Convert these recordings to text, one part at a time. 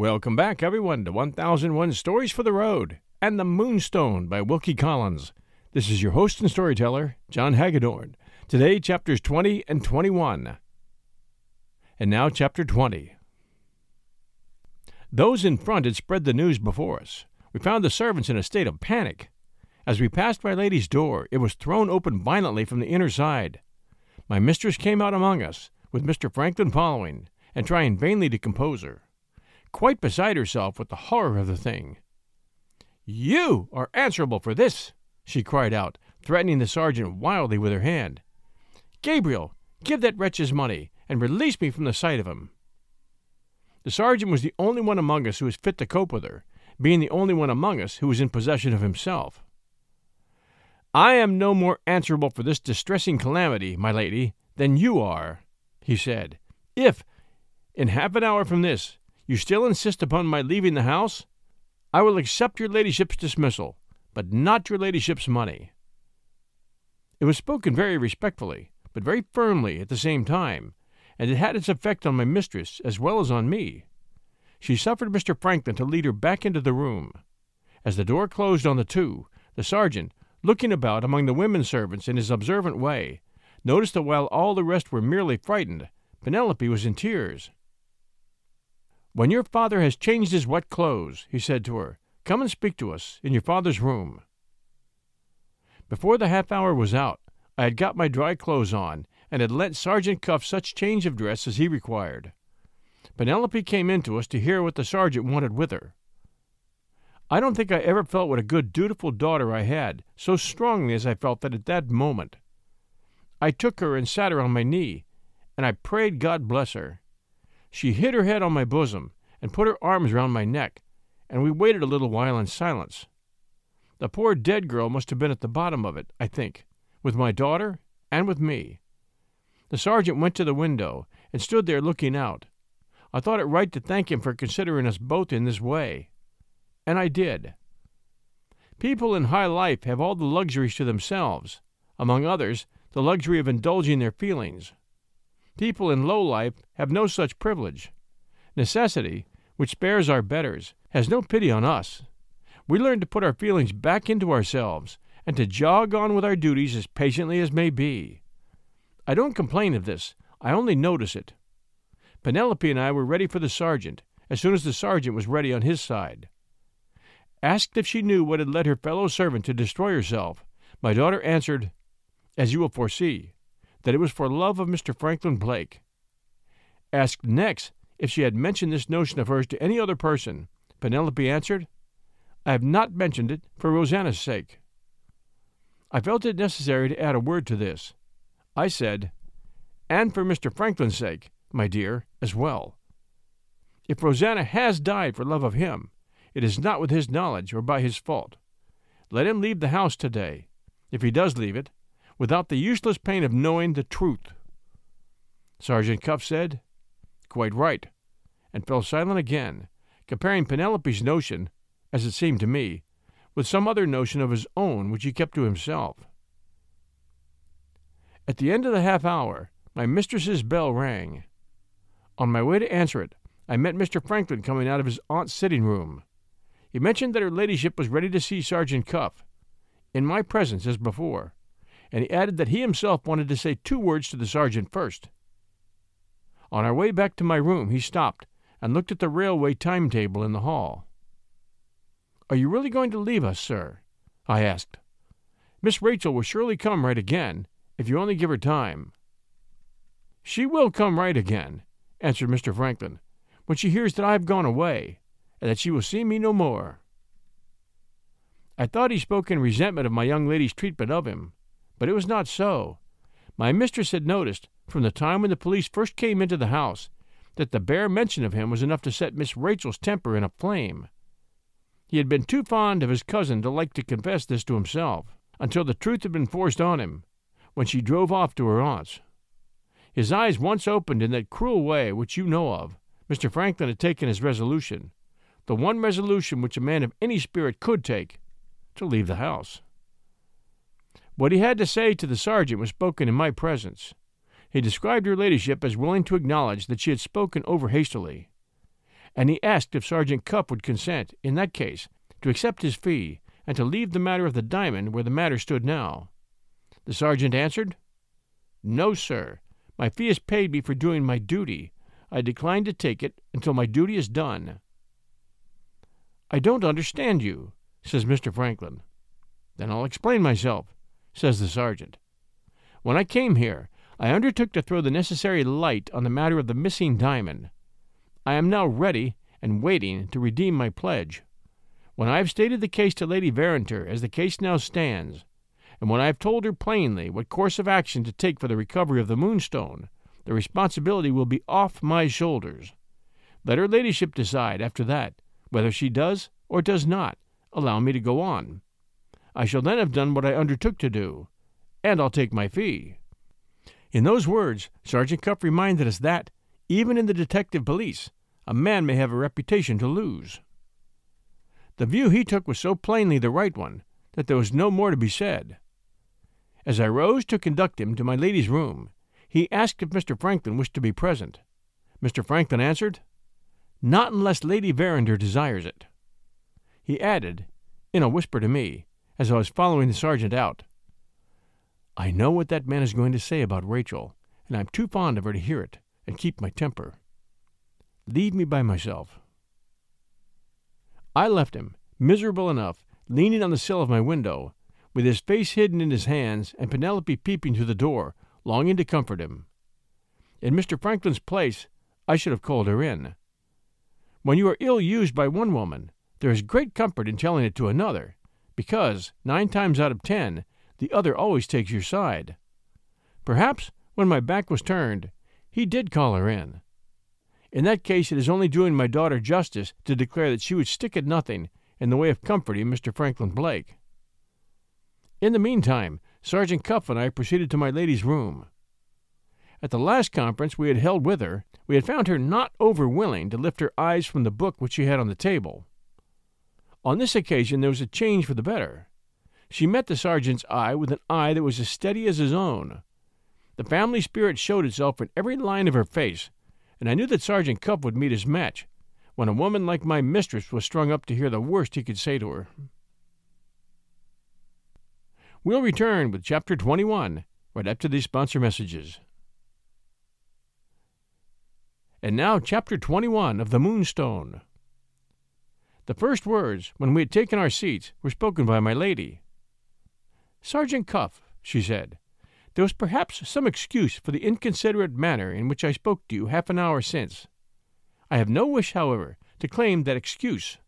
Welcome back, everyone, to 1001 Stories for the Road and The Moonstone by Wilkie Collins. This is your host and storyteller, John Hagedorn. Today, chapters 20 and 21. And now, chapter 20. Those in front had spread the news before us. We found the servants in a state of panic. As we passed my lady's door, it was thrown open violently from the inner side. My mistress came out among us, with Mr. Franklin following, and trying vainly to compose her quite beside herself with the horror of the thing. You are answerable for this, she cried out, threatening the sergeant wildly with her hand. Gabriel, give that wretch his money, and release me from the sight of him. The sergeant was the only one among us who was fit to cope with her, being the only one among us who was in possession of himself. I am no more answerable for this distressing calamity, my lady, than you are, he said. If, in half an hour from this, you still insist upon my leaving the house? I will accept your ladyship's dismissal, but not your ladyship's money. It was spoken very respectfully, but very firmly at the same time, and it had its effect on my mistress as well as on me. She suffered Mr. Franklin to lead her back into the room. As the door closed on the two, the sergeant, looking about among the women servants in his observant way, noticed that while all the rest were merely frightened, Penelope was in tears. When your father has changed his wet clothes, he said to her, come and speak to us in your father's room. Before the half hour was out, I had got my dry clothes on, and had lent Sergeant Cuff such change of dress as he required. Penelope came in to us to hear what the sergeant wanted with her. I don't think I ever felt what a good, dutiful daughter I had, so strongly as I felt that at that moment. I took her and sat her on my knee, and I prayed God bless her. She hid her head on my bosom and put her arms round my neck, and we waited a little while in silence. The poor dead girl must have been at the bottom of it, I think, with my daughter and with me. The sergeant went to the window and stood there looking out. I thought it right to thank him for considering us both in this way. And I did. People in high life have all the luxuries to themselves, among others, the luxury of indulging their feelings. People in low life have no such privilege. Necessity, which spares our betters, has no pity on us. We learn to put our feelings back into ourselves and to jog on with our duties as patiently as may be. I don't complain of this, I only notice it. Penelope and I were ready for the sergeant as soon as the sergeant was ready on his side. Asked if she knew what had led her fellow servant to destroy herself, my daughter answered, As you will foresee that it was for love of Mr. Franklin Blake. Asked next if she had mentioned this notion of hers to any other person, Penelope answered, I have not mentioned it for Rosanna's sake. I felt it necessary to add a word to this. I said, and for Mr. Franklin's sake, my dear, as well. If Rosanna has died for love of him, it is not with his knowledge or by his fault. Let him leave the house today. If he does leave it, without the useless pain of knowing the truth. Sergeant Cuff said, Quite right, and fell silent again, comparing Penelope's notion, as it seemed to me, with some other notion of his own which he kept to himself. At the end of the half hour, my mistress's bell rang. On my way to answer it, I met Mr. Franklin coming out of his aunt's sitting room. He mentioned that her ladyship was ready to see Sergeant Cuff, in my presence as before, and he added that he himself wanted to say two words to the sergeant first. On our way back to my room, he stopped and looked at the railway timetable in the hall. Are you really going to leave us, sir? I asked. Miss Rachel will surely come right again, if you only give her time. She will come right again, answered Mr. Franklin, when she hears that I have gone away, and that she will see me no more. I thought he spoke in resentment of my young lady's treatment of him, but it was not so. My mistress had noticed, from the time when the police first came into the house, that the bare mention of him was enough to set Miss Rachel's temper in a flame. He had been too fond of his cousin to like to confess this to himself, until the truth had been forced on him, when she drove off to her aunt's. His eyes once opened in that cruel way which you know of, Mr. Franklin had taken his resolution, the one resolution which a man of any spirit could take, to leave the house. What he had to say to the sergeant was spoken in my presence. He described her ladyship as willing to acknowledge that she had spoken over hastily, and he asked if Sergeant Cuff would consent, in that case, to accept his fee and to leave the matter of the diamond where the matter stood now. The sergeant answered, No, sir. My fee is paid me for doing my duty. I decline to take it until my duty is done. I don't understand you, says Mr. Franklin. Then I'll explain myself, says the sergeant. When I came here, I undertook to throw the necessary light on the matter of the missing diamond. I am now ready and waiting to redeem my pledge. When I have stated the case to Lady Verinder as the case now stands, and when I have told her plainly what course of action to take for the recovery of the moonstone, the responsibility will be off my shoulders. Let her ladyship decide after that whether she does or does not allow me to go on. I shall then have done what I undertook to do, and I'll take my fee. In those words, Sergeant Cuff reminded us that, even in the detective police, a man may have a reputation to lose. The view he took was so plainly the right one that there was no more to be said. As I rose to conduct him to my lady's room, he asked if Mr. Franklin wished to be present. Mr. Franklin answered, Not unless Lady Verinder desires it. He added, in a whisper to me, as I was following the sergeant out, I know what that man is going to say about Rachel, and I'm too fond of her to hear it and keep my temper. Leave me by myself. I left him, miserable enough, leaning on the sill of my window, with his face hidden in his hands and Penelope peeping through the door, longing to comfort him. In Mr. Franklin's place, I should have called her in. When you are ill used by one woman, there is great comfort in telling it to another, because, nine times out of ten, the other always takes your side. Perhaps, when my back was turned, he did call her in. In that case, it is only doing my daughter justice to declare that she would stick at nothing in the way of comforting Mr. Franklin Blake. In the meantime, Sergeant Cuff and I proceeded to my lady's room. At the last conference we had held with her, we had found her not over willing to lift her eyes from the book which she had on the table. On this occasion there was a change for the better. She met the sergeant's eye with an eye that was as steady as his own. The family spirit showed itself in every line of her face, and I knew that Sergeant Cuff would meet his match when a woman like my mistress was strung up to hear the worst he could say to her. We'll return with Chapter 21 right after these sponsor messages. And now, Chapter 21 of The Moonstone. The first words, when we had taken our seats, were spoken by my lady. Sergeant Cuff, she said, there was perhaps some excuse for the inconsiderate manner in which I spoke to you half an hour since. I have no wish, however, to claim that excuse.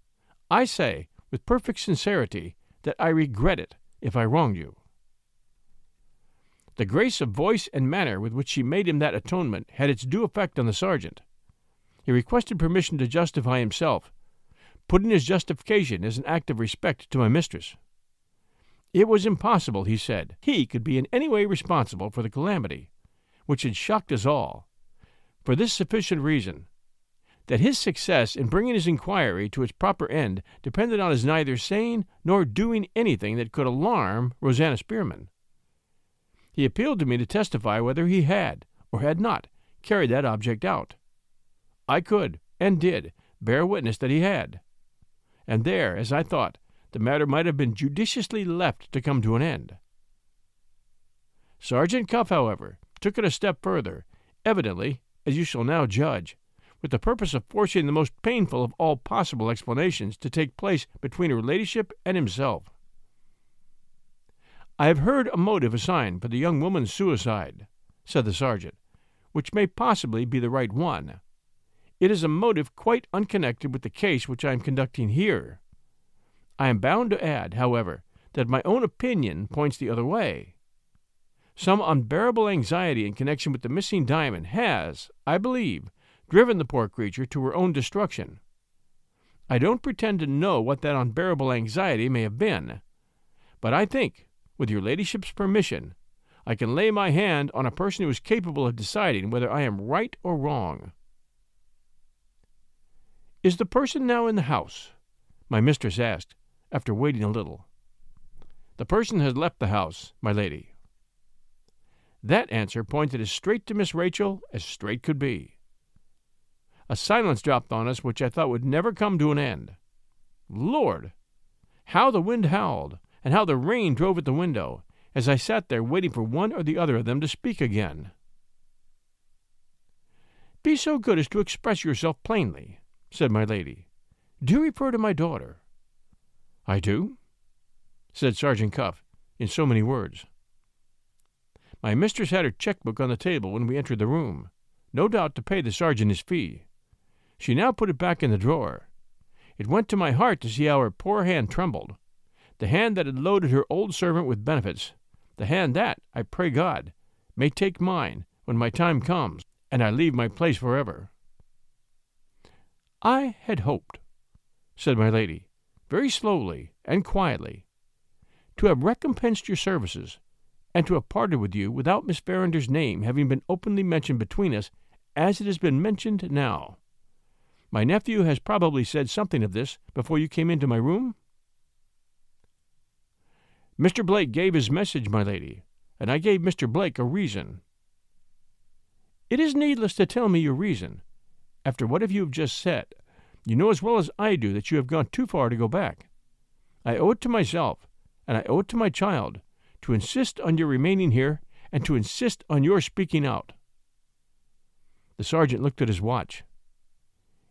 I say, with perfect sincerity, that I regret it if I wronged you. The grace of voice and manner with which she made him that atonement had its due effect on the sergeant. He requested permission to justify himself, putting his justification as an act of respect to my mistress. It was impossible, he said, he could be in any way responsible for the calamity, which had shocked us all, for this sufficient reason that his success in bringing his inquiry to its proper end depended on his neither saying nor doing anything that could alarm Rosanna Spearman. He appealed to me to testify whether he had, or had not, carried that object out. I could, and did, bear witness that he had. And there, as I thought, the matter might have been judiciously left to come to an end. Sergeant Cuff, however, took it a step further, evidently, as you shall now judge, with the purpose of forcing the most painful of all possible explanations to take place between her ladyship and himself. I have heard a motive assigned for the young woman's suicide, said the sergeant, which may possibly be the right one. It is a motive quite unconnected with the case which I am conducting here. I am bound to add, however, that my own opinion points the other way. Some unbearable anxiety in connection with the missing diamond has, I believe, driven the poor creature to her own destruction. I don't pretend to know what that unbearable anxiety may have been, but I think, with your ladyship's permission, I can lay my hand on a person who is capable of deciding whether I am right or wrong. Is the person now in the house? My mistress asked, after waiting a little. The person has left the house, my lady. That answer pointed as straight to Miss Rachel as straight could be. A silence dropped on us which I thought would never come to an end. Lord! How the wind howled, and how the rain drove at the window, as I sat there waiting for one or the other of them to speak again. Be so good as to express yourself plainly, said my lady. Do you refer to my daughter? I do, said Sergeant Cuff, in so many words. My mistress had her checkbook on the table when we entered the room, no doubt to pay the sergeant his fee. She now put it back in the drawer. It went to my heart to see how her poor hand trembled, the hand that had loaded her old servant with benefits, the hand that, I pray God, may take mine when my time comes and I leave my place forever. I had hoped, said my lady, very slowly and quietly, to have recompensed your services, and to have parted with you without Miss Verinder's name having been openly mentioned between us as it has been mentioned now. My nephew has probably said something of this before you came into my room? Mr. Blake gave his message, my lady, and I gave Mr. Blake a reason. It is needless to tell me your reason. After what you have just said, you know as well as I do that you have gone too far to go back. I owe it to myself, and I owe it to my child, to insist on your remaining here and to insist on your speaking out. The sergeant looked at his watch.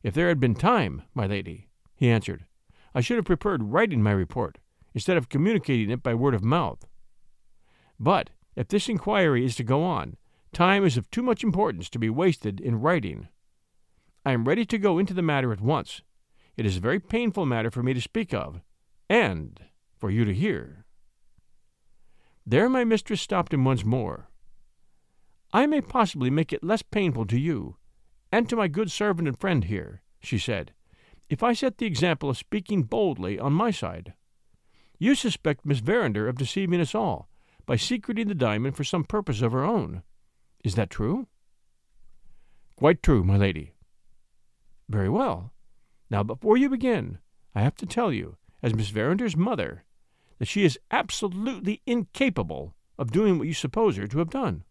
If there had been time, my lady, he answered, I should have preferred writing my report instead of communicating it by word of mouth. But if this inquiry is to go on, time is of too much importance to be wasted in writing. I am ready to go into the matter at once. It is a very painful matter for me to speak of, and for you to hear. There my mistress stopped him once more. I may possibly make it less painful to you, and to my good servant and friend here, she said, if I set the example of speaking boldly on my side. You suspect Miss Verinder of deceiving us all by secreting the diamond for some purpose of her own. Is that true? Quite true, my lady. Very well. Now, before you begin, I have to tell you, as Miss Verinder's mother, that she is absolutely incapable of doing what you suppose her to have done.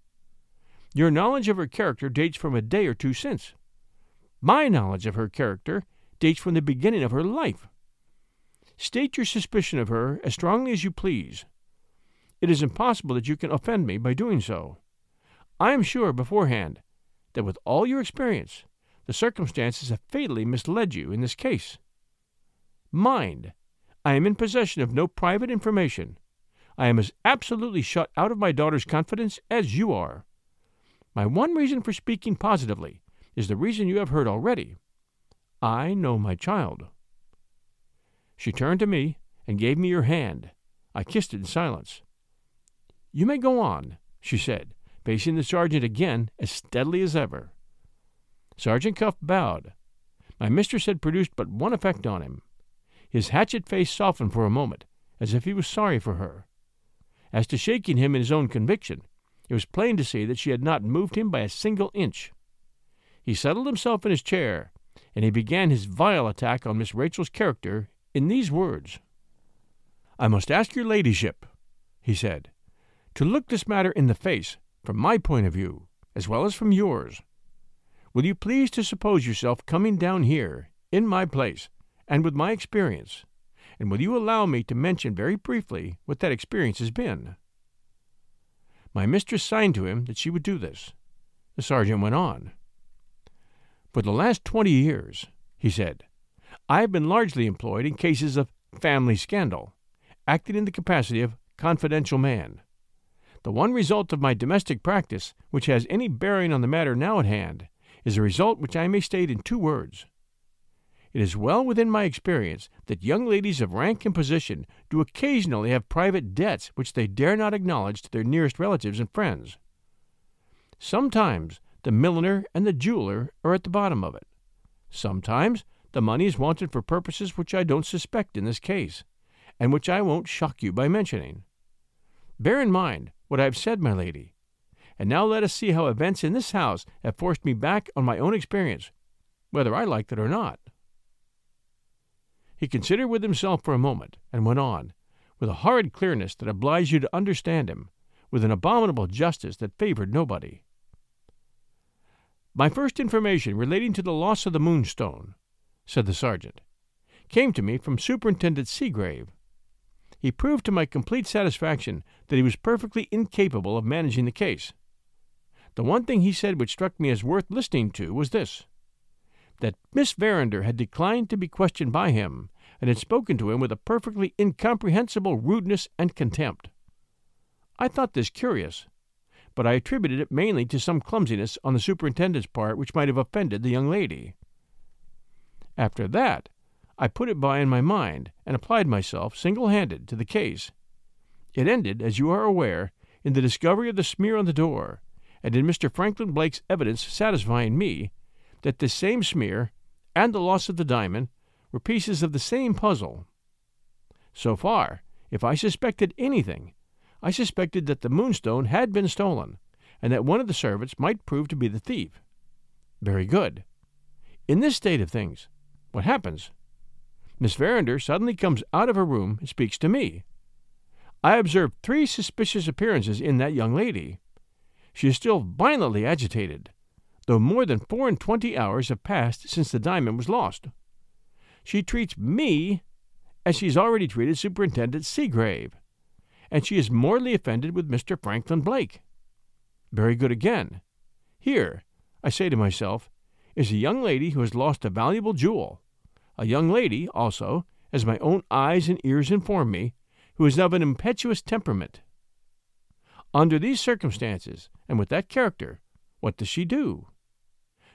Your knowledge of her character dates from a day or two since. My knowledge of her character dates from the beginning of her life. State your suspicion of her as strongly as you please. It is impossible that you can offend me by doing so. I am sure beforehand that with all your experience, the circumstances have fatally misled you in this case. Mind, I am in possession of no private information. I am as absolutely shut out of my daughter's confidence as you are. My one reason for speaking positively is the reason you have heard already. I know my child. She turned to me and gave me her hand. I kissed it in silence. You may go on, she said, facing the sergeant again as steadily as ever. Sergeant Cuff bowed. My mistress had produced but one effect on him. His hatchet face softened for a moment, as if he was sorry for her. As to shaking him in his own conviction, it was plain to see that she had not moved him by a single inch. He settled himself in his chair, and he began his vile attack on Miss Rachel's character in these words I must ask your ladyship, he said, to look this matter in the face from my point of view, as well as from yours. Will you please to suppose yourself coming down here, in my place, and with my experience, and will you allow me to mention very briefly what that experience has been? My mistress signed to him that she would do this. The sergeant went on. For the last twenty years, he said, I have been largely employed in cases of family scandal, acting in the capacity of confidential man. The one result of my domestic practice which has any bearing on the matter now at hand is a result which I may state in two words. It is well within my experience that young ladies of rank and position do occasionally have private debts which they dare not acknowledge to their nearest relatives and friends. Sometimes the milliner and the jeweler are at the bottom of it. Sometimes the money is wanted for purposes which I don't suspect in this case, and which I won't shock you by mentioning. Bear in mind what I have said, my lady. And now let us see how events in this house have forced me back on my own experience, whether I liked it or not. He considered with himself for a moment, and went on, with a horrid clearness that obliged you to understand him, with an abominable justice that favored nobody. My first information relating to the loss of the Moonstone, said the sergeant, came to me from Superintendent Seegrave. He proved to my complete satisfaction that he was perfectly incapable of managing the case. The one thing he said which struck me as worth listening to was this that Miss Verinder had declined to be questioned by him, and had spoken to him with a perfectly incomprehensible rudeness and contempt. I thought this curious, but I attributed it mainly to some clumsiness on the superintendent's part which might have offended the young lady. After that, I put it by in my mind and applied myself single handed to the case. It ended, as you are aware, in the discovery of the smear on the door, and in Mr. Franklin Blake's evidence satisfying me that this same smear and the loss of the diamond were pieces of the same puzzle. So far, if I suspected anything, I suspected that the moonstone had been stolen, and that one of the servants might prove to be the thief. Very good. In this state of things, what happens? Miss Verinder suddenly comes out of her room and speaks to me. I observe three suspicious appearances in that young lady. She is still violently agitated, though more than four and twenty hours have passed since the diamond was lost. She treats me as she's already treated Superintendent Seegrave, and she is mortally offended with Mr. Franklin Blake. Very good again. Here, I say to myself, is a young lady who has lost a valuable jewel, a young lady, also, as my own eyes and ears inform me, who is of an impetuous temperament. Under these circumstances, and with that character, what does she do?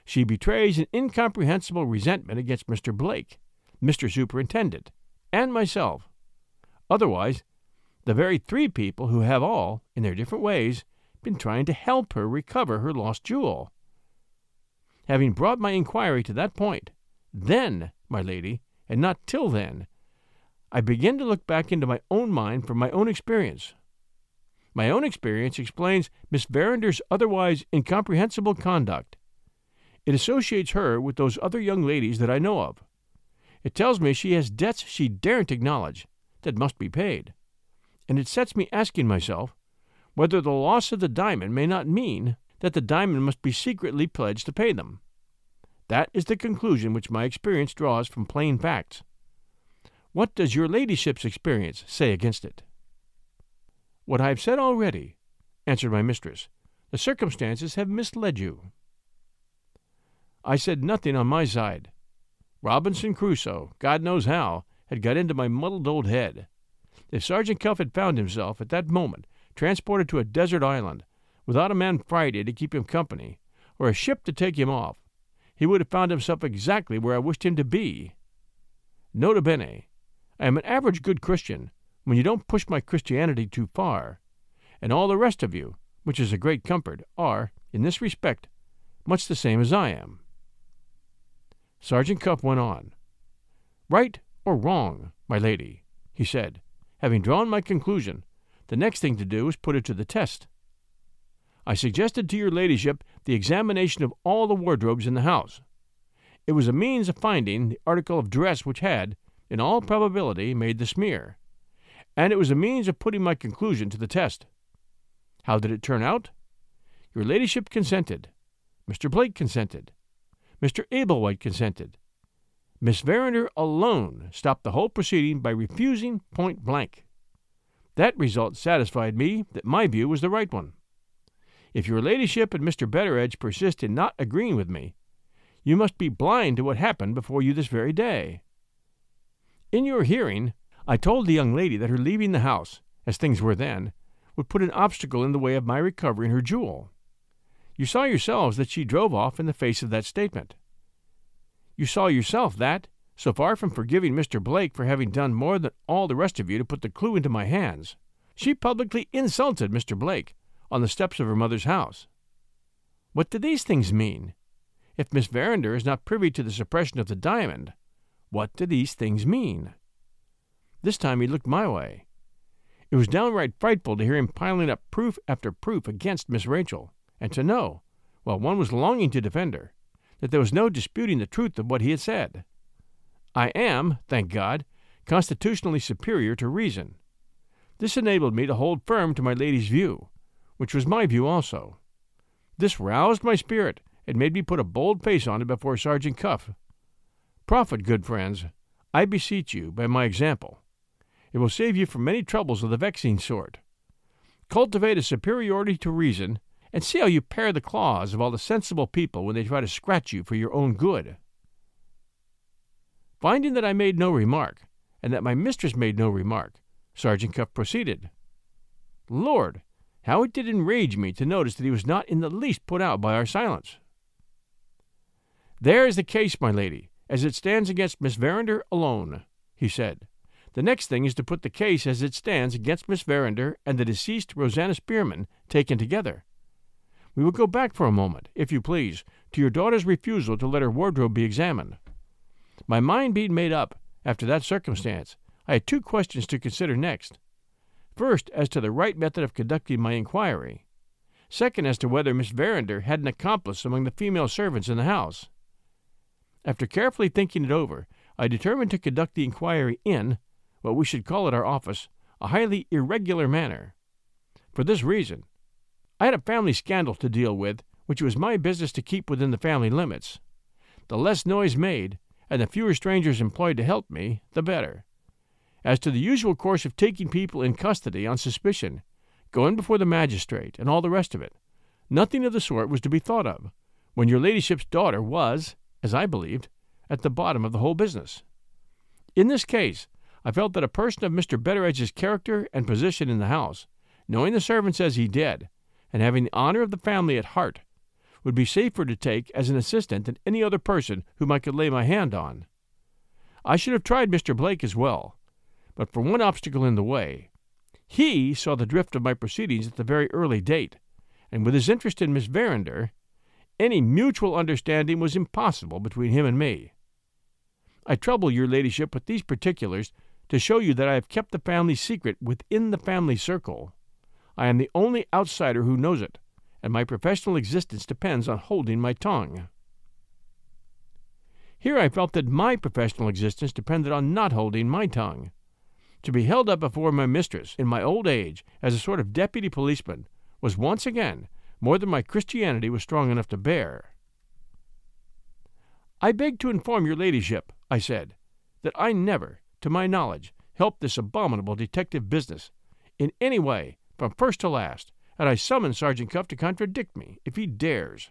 She betrays an incomprehensible resentment against Mr. Blake, Mr. Superintendent, and myself. Otherwise, the very three people who have all, in their different ways, been trying to help her recover her lost jewel. Having brought my inquiry to that point, then, my lady, and not till then, I begin to look back into my own mind from my own experience. My own experience explains Miss Verinder's otherwise incomprehensible conduct. It associates her with those other young ladies that I know of. It tells me she has debts she daren't acknowledge, that must be paid. And it sets me asking myself whether the loss of the diamond may not mean that the diamond must be secretly pledged to pay them. That is the conclusion which my experience draws from plain facts. What does your ladyship's experience say against it? What I have said already, answered my mistress. The circumstances have misled you. I said nothing on my side. Robinson Crusoe, God knows how, had got into my muddled old head. If Sergeant Cuff had found himself, at that moment, transported to a desert island, without a man Friday to keep him company, or a ship to take him off, he would have found himself exactly where I wished him to be. Nota bene, I am an average good Christian when you don't push my Christianity too far, and all the rest of you, which is a great comfort, are, in this respect, much the same as I am. Sergeant Cuff went on. Right or wrong, my lady, he said, having drawn my conclusion, the next thing to do is put it to the test. I suggested to your ladyship the examination of all the wardrobes in the house. It was a means of finding the article of dress which had, in all probability, made the smear, and it was a means of putting my conclusion to the test. How did it turn out? Your ladyship consented. Mr. Blake consented. Mr. Ablewhite consented. Miss Verinder alone stopped the whole proceeding by refusing point blank. That result satisfied me that my view was the right one. If your ladyship and Mr. Betteredge persist in not agreeing with me, you must be blind to what happened before you this very day. In your hearing, I told the young lady that her leaving the house, as things were then, would put an obstacle in the way of my recovering her jewel. You saw yourselves that she drove off in the face of that statement. You saw yourself that, So far from forgiving Mr. Blake for having done more than all the rest of you to put the clue into my hands, she publicly insulted Mr. Blake on the steps of her mother's house. What do these things mean? If Miss Verinder is not privy to the suppression of the diamond, what do these things mean? This time he looked my way. It was downright frightful to hear him piling up proof after proof against Miss Rachel, and to know, while one was longing to defend her, that there was no disputing the truth of what he had said. I am, thank God, constitutionally superior to reason. This enabled me to hold firm to my lady's view, which was my view also. This roused my spirit and made me put a bold face on it before Sergeant Cuff. Profit, good friends, I beseech you, by my example. It will save you from many troubles of the vexing sort. Cultivate a superiority to reason, and see how you pare the claws of all the sensible people when they try to scratch you for your own good. Finding that I made no remark, and that my mistress made no remark, Sergeant Cuff proceeded. Lord, how it did enrage me to notice that he was not in the least put out by our silence. There is the case, my lady, as it stands against Miss Verinder alone, he said. The next thing is to put the case as it stands against Miss Verinder and the deceased Rosanna Spearman taken together. We will go back for a moment, if you please, to your daughter's refusal to let her wardrobe be examined. My mind being made up, after that circumstance, I had two questions to consider next. First, as to the right method of conducting my inquiry. Second, as to whether Miss Verinder had an accomplice among the female servants in the house. After carefully thinking it over, I determined to conduct the inquiry in, what we should call at our office, a highly irregular manner. For this reason, I had a family scandal to deal with, which it was my business to keep within the family limits. The less noise made, and the fewer strangers employed to help me, the better. As to the usual course of taking people in custody on suspicion, going before the magistrate, and all the rest of it, nothing of the sort was to be thought of, when your ladyship's daughter was, as I believed, at the bottom of the whole business. In this case, I felt that a person of Mr. Betteredge's character and position in the house, knowing the servants as he did, and having the honor of the family at heart, would be safer to take as an assistant than any other person whom I could lay my hand on. I should have tried Mr. Blake as well, but for one obstacle in the way. He saw the drift of my proceedings at the very early date, and with his interest in Miss Verinder, any mutual understanding was impossible between him and me. I trouble your ladyship with these particulars to show you that I have kept the family secret within the family circle. I am the only outsider who knows it, and my professional existence depends on holding my tongue. Here I felt that my professional existence depended on not holding my tongue. To be held up before my mistress in my old age as a sort of deputy policeman was once again more than my Christianity was strong enough to bear. I beg to inform your ladyship, I said, that I never, to my knowledge, helped this abominable detective business in any way from first to last, and I summon Sergeant Cuff to contradict me, if he dares.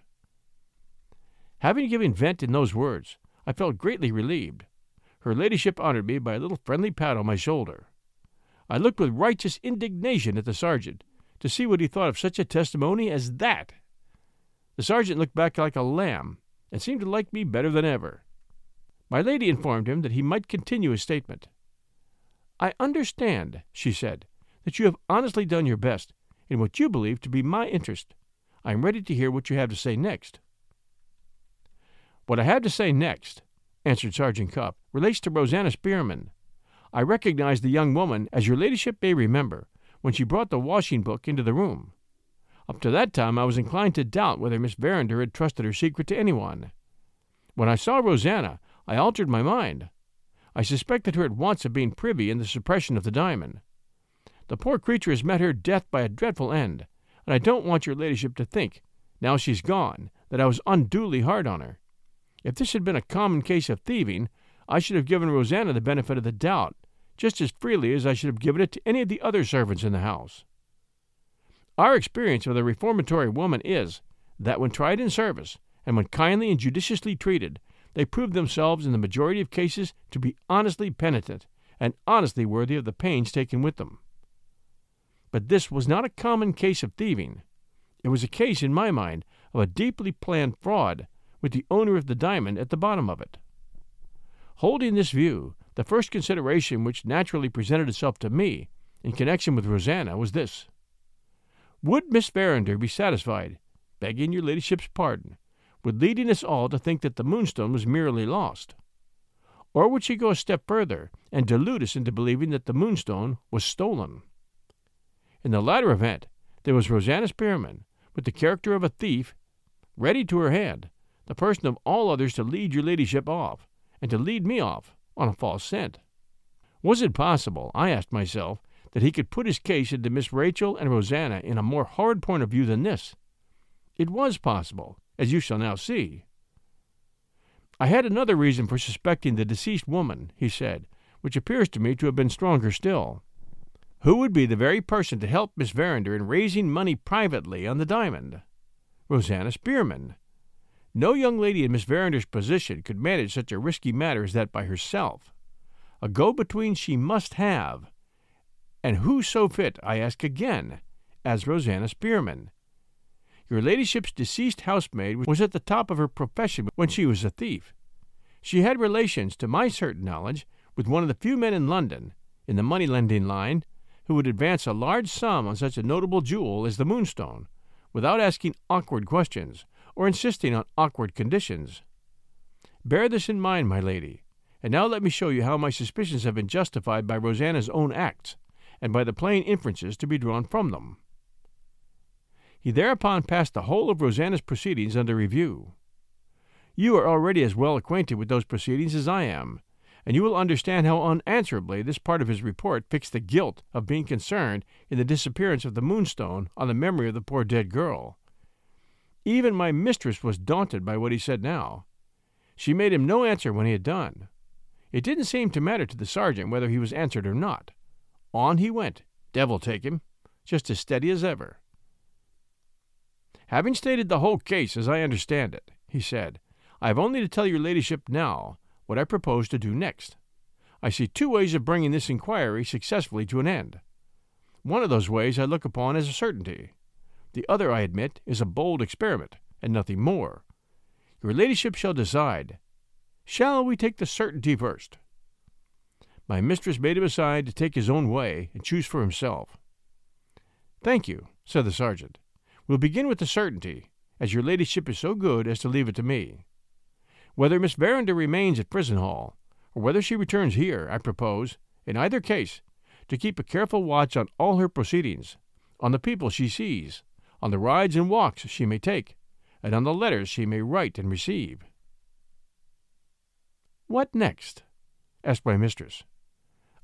Having given vent in those words, I felt greatly relieved. Her ladyship honored me by a little friendly pat on my shoulder. I looked with righteous indignation at the sergeant to see what he thought of such a testimony as that. The sergeant looked back like a lamb and seemed to like me better than ever. My lady informed him that he might continue his statement. I understand, she said, that you have honestly done your best in what you believe to be my interest. I am ready to hear what you have to say next. What I have to say next, answered Sergeant Cuff, relates to Rosanna Spearman. I recognized the young woman, as your ladyship may remember, when she brought the washing book into the room. Up to that time I was inclined to doubt whether Miss Verinder had trusted her secret to anyone. When I saw Rosanna, I altered my mind. I suspected her at once of being privy in the suppression of the diamond. The poor creature has met her death by a dreadful end, and I don't want your ladyship to think, now she's gone, that I was unduly hard on her. If this had been a common case of thieving, I should have given Rosanna the benefit of the doubt, just as freely as I should have given it to any of the other servants in the house. Our experience of the reformatory woman is that when tried in service, and when kindly and judiciously treated, they prove themselves in the majority of cases to be honestly penitent and honestly worthy of the pains taken with them. But this was not a common case of thieving. It was a case, in my mind, of a deeply planned fraud, with the owner of the diamond at the bottom of it. Holding this view, the first consideration which naturally presented itself to me in connection with Rosanna was this Would Miss Verinder be satisfied, begging your ladyship's pardon, with leading us all to think that the Moonstone was merely lost? Or would she go a step further and delude us into believing that the Moonstone was stolen? In the latter event, there was Rosanna Spearman, with the character of a thief, ready to her hand, the person of all others to lead your ladyship off, and to lead me off on a false scent. Was it possible, I asked myself, that he could put his case into Miss Rachel and Rosanna in a more horrid point of view than this? It was possible, as you shall now see. I had another reason for suspecting the deceased woman, he said, which appears to me to have been stronger still. Who would be the very person to help Miss Verinder in raising money privately on the diamond? Rosanna Spearman. No young lady in Miss Verinder's position could manage such a risky matter as that by herself. A go between she must have. And who so fit, I ask again, as Rosanna Spearman? Your ladyship's deceased housemaid was at the top of her profession when she was a thief. She had relations, to my certain knowledge, with one of the few men in London, in the money lending line, who would advance a large sum on such a notable jewel as the Moonstone, without asking awkward questions or insisting on awkward conditions. Bear this in mind, my lady, and now let me show you how my suspicions have been justified by Rosanna's own acts, and by the plain inferences to be drawn from them. He thereupon passed the whole of Rosanna's proceedings under review. You are already as well acquainted with those proceedings as I am, and you will understand how unanswerably this part of his report fixed the guilt of being concerned in the disappearance of the moonstone on the memory of the poor dead girl. Even my mistress was daunted by what he said now. She made him no answer when he had done. It didn't seem to matter to the sergeant whether he was answered or not. On he went, devil take him, just as steady as ever. Having stated the whole case as I understand it, he said, I have only to tell your ladyship now what I propose to do next. I see two ways of bringing this inquiry successfully to an end. One of those ways I look upon as a certainty. The other, I admit, is a bold experiment, and nothing more. Your ladyship shall decide. Shall we take the certainty first? My mistress made him aside to take his own way and choose for himself. Thank you, said the sergeant. We'll begin with the certainty, as your ladyship is so good as to leave it to me. Whether Miss Verinder remains at Frizinghall, or whether she returns here, I propose, in either case, to keep a careful watch on all her proceedings, on the people she sees, on the rides and walks she may take, and on the letters she may write and receive. What next? asked my mistress.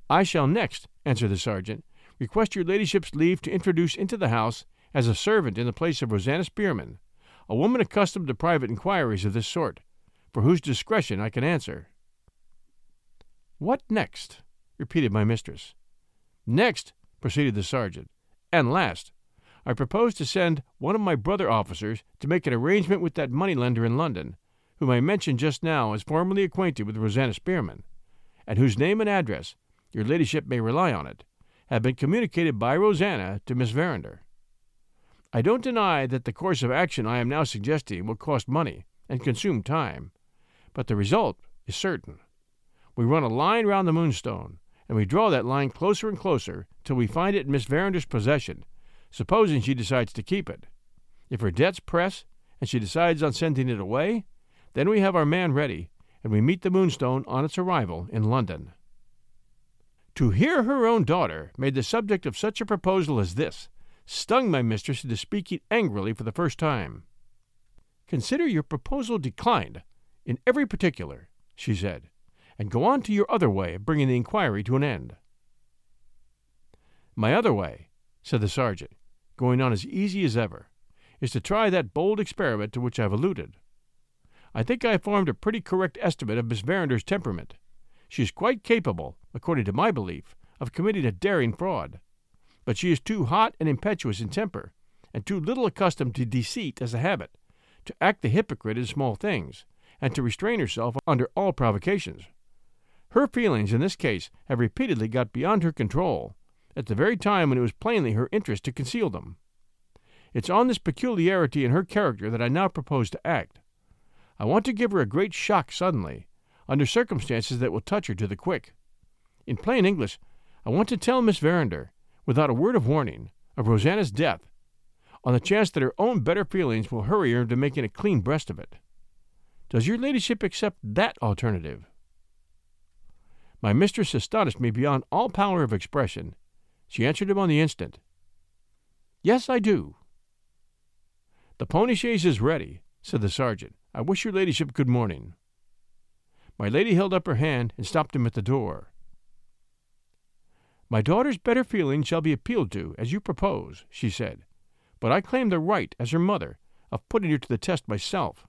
I shall next, answered the sergeant, request your ladyship's leave to introduce into the house as a servant in the place of Rosanna Spearman, a woman accustomed to private inquiries of this sort, for whose discretion I can answer. What next? repeated my mistress. Next, proceeded the sergeant, and last, I propose to send one of my brother officers to make an arrangement with that money lender in London, whom I mentioned just now as formerly acquainted with Rosanna Spearman, and whose name and address, your ladyship may rely on it, have been communicated by Rosanna to Miss Verinder. I don't deny that the course of action I am now suggesting will cost money and consume time, but the result is certain. We run a line round the moonstone, and we draw that line closer and closer till we find it in Miss Verinder's possession, supposing she decides to keep it. If her debts press and she decides on sending it away, then we have our man ready, and we meet the moonstone on its arrival in London. To hear her own daughter made the subject of such a proposal as this stung my mistress into speaking angrily for the first time. Consider your proposal declined in every particular, she said, and go on to your other way of bringing the inquiry to an end. My other way, said the sergeant, going on as easy as ever, is to try that bold experiment to which I have alluded. I think I formed a pretty correct estimate of Miss Verinder's temperament. She is quite capable, according to my belief, of committing a daring fraud but she is too hot and impetuous in temper, and too little accustomed to deceit as a habit, to act the hypocrite in small things, and to restrain herself under all provocations. Her feelings in this case have repeatedly got beyond her control, at the very time when it was plainly her interest to conceal them. It's on this peculiarity in her character that I now propose to act. I want to give her a great shock suddenly, under circumstances that will touch her to the quick. In plain English, I want to tell Miss Verinder, without a word of warning, of Rosanna's death, on the chance that her own better feelings will hurry her into making a clean breast of it. Does your ladyship accept that alternative? My mistress astonished me beyond all power of expression. She answered him on the instant. Yes, I do. The pony chaise is ready, said the sergeant. I wish your ladyship good morning. My lady held up her hand and stopped him at the door. My daughter's better feelings shall be appealed to, as you propose, she said, but I claim the right, as her mother, of putting you to the test myself.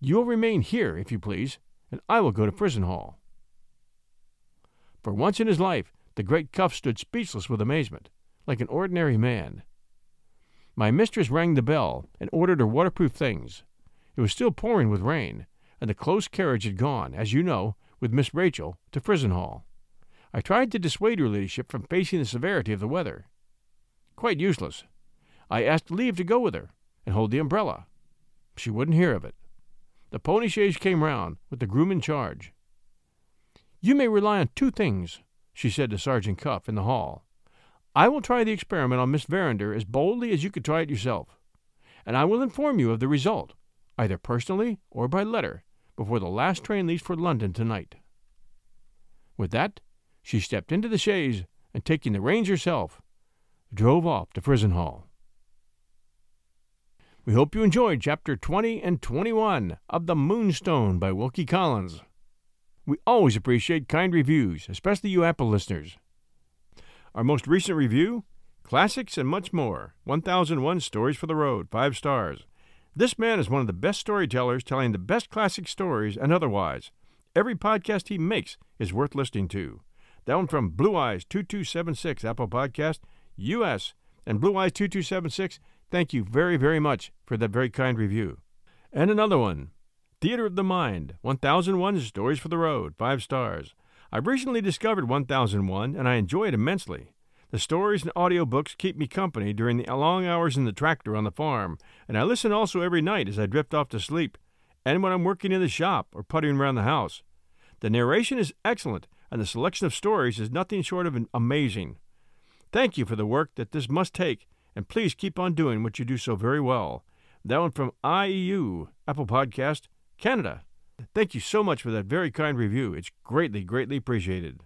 You will remain here, if you please, and I will go to Frizinghall. For once in his life, the great Cuff stood speechless with amazement, like an ordinary man. My mistress rang the bell and ordered her waterproof things. It was still pouring with rain, and the close carriage had gone, as you know, with Miss Rachel, to Frizinghall. I tried to dissuade your ladyship from facing the severity of the weather. Quite useless. I asked leave to go with her and hold the umbrella. She wouldn't hear of it. The pony chaise came round, with the groom in charge. You may rely on two things, she said to Sergeant Cuff in the hall. I will try the experiment on Miss Verinder as boldly as you could try it yourself, and I will inform you of the result, either personally or by letter, before the last train leaves for London tonight. With that, she stepped into the chaise, and taking the reins herself, drove off to Frizinghall. We hope you enjoyed chapter 20 and 21 of The Moonstone by Wilkie Collins. We always appreciate kind reviews, especially you Apple listeners. Our most recent review Classics and much more 1001 Stories for the Road, 5 stars. This man is one of the best storytellers telling the best classic stories and otherwise. Every podcast he makes is worth listening to. That one from Blue Eyes 2276 Apple Podcast US and Blue Eyes 2276. Thank you very, very much for that very kind review. And another one Theater of the Mind 1001 Stories for the Road, 5 stars. I've recently discovered 1001 and I enjoy it immensely. The stories and audiobooks keep me company during the long hours in the tractor on the farm, and I listen also every night as I drift off to sleep and when I'm working in the shop or puttering around the house. The narration is excellent, and the selection of stories is nothing short of amazing. Thank you for the work that this must take, and please keep on doing what you do so very well. That one from IEU, Apple Podcast, Canada. Thank you so much for that very kind review. It's greatly, greatly appreciated.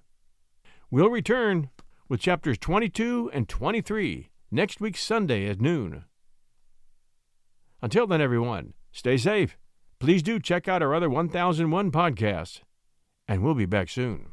We'll return with chapters 22 and 23 next week, Sunday at noon. Until then, everyone, stay safe. Please do check out our other 1001 podcasts, and we'll be back soon.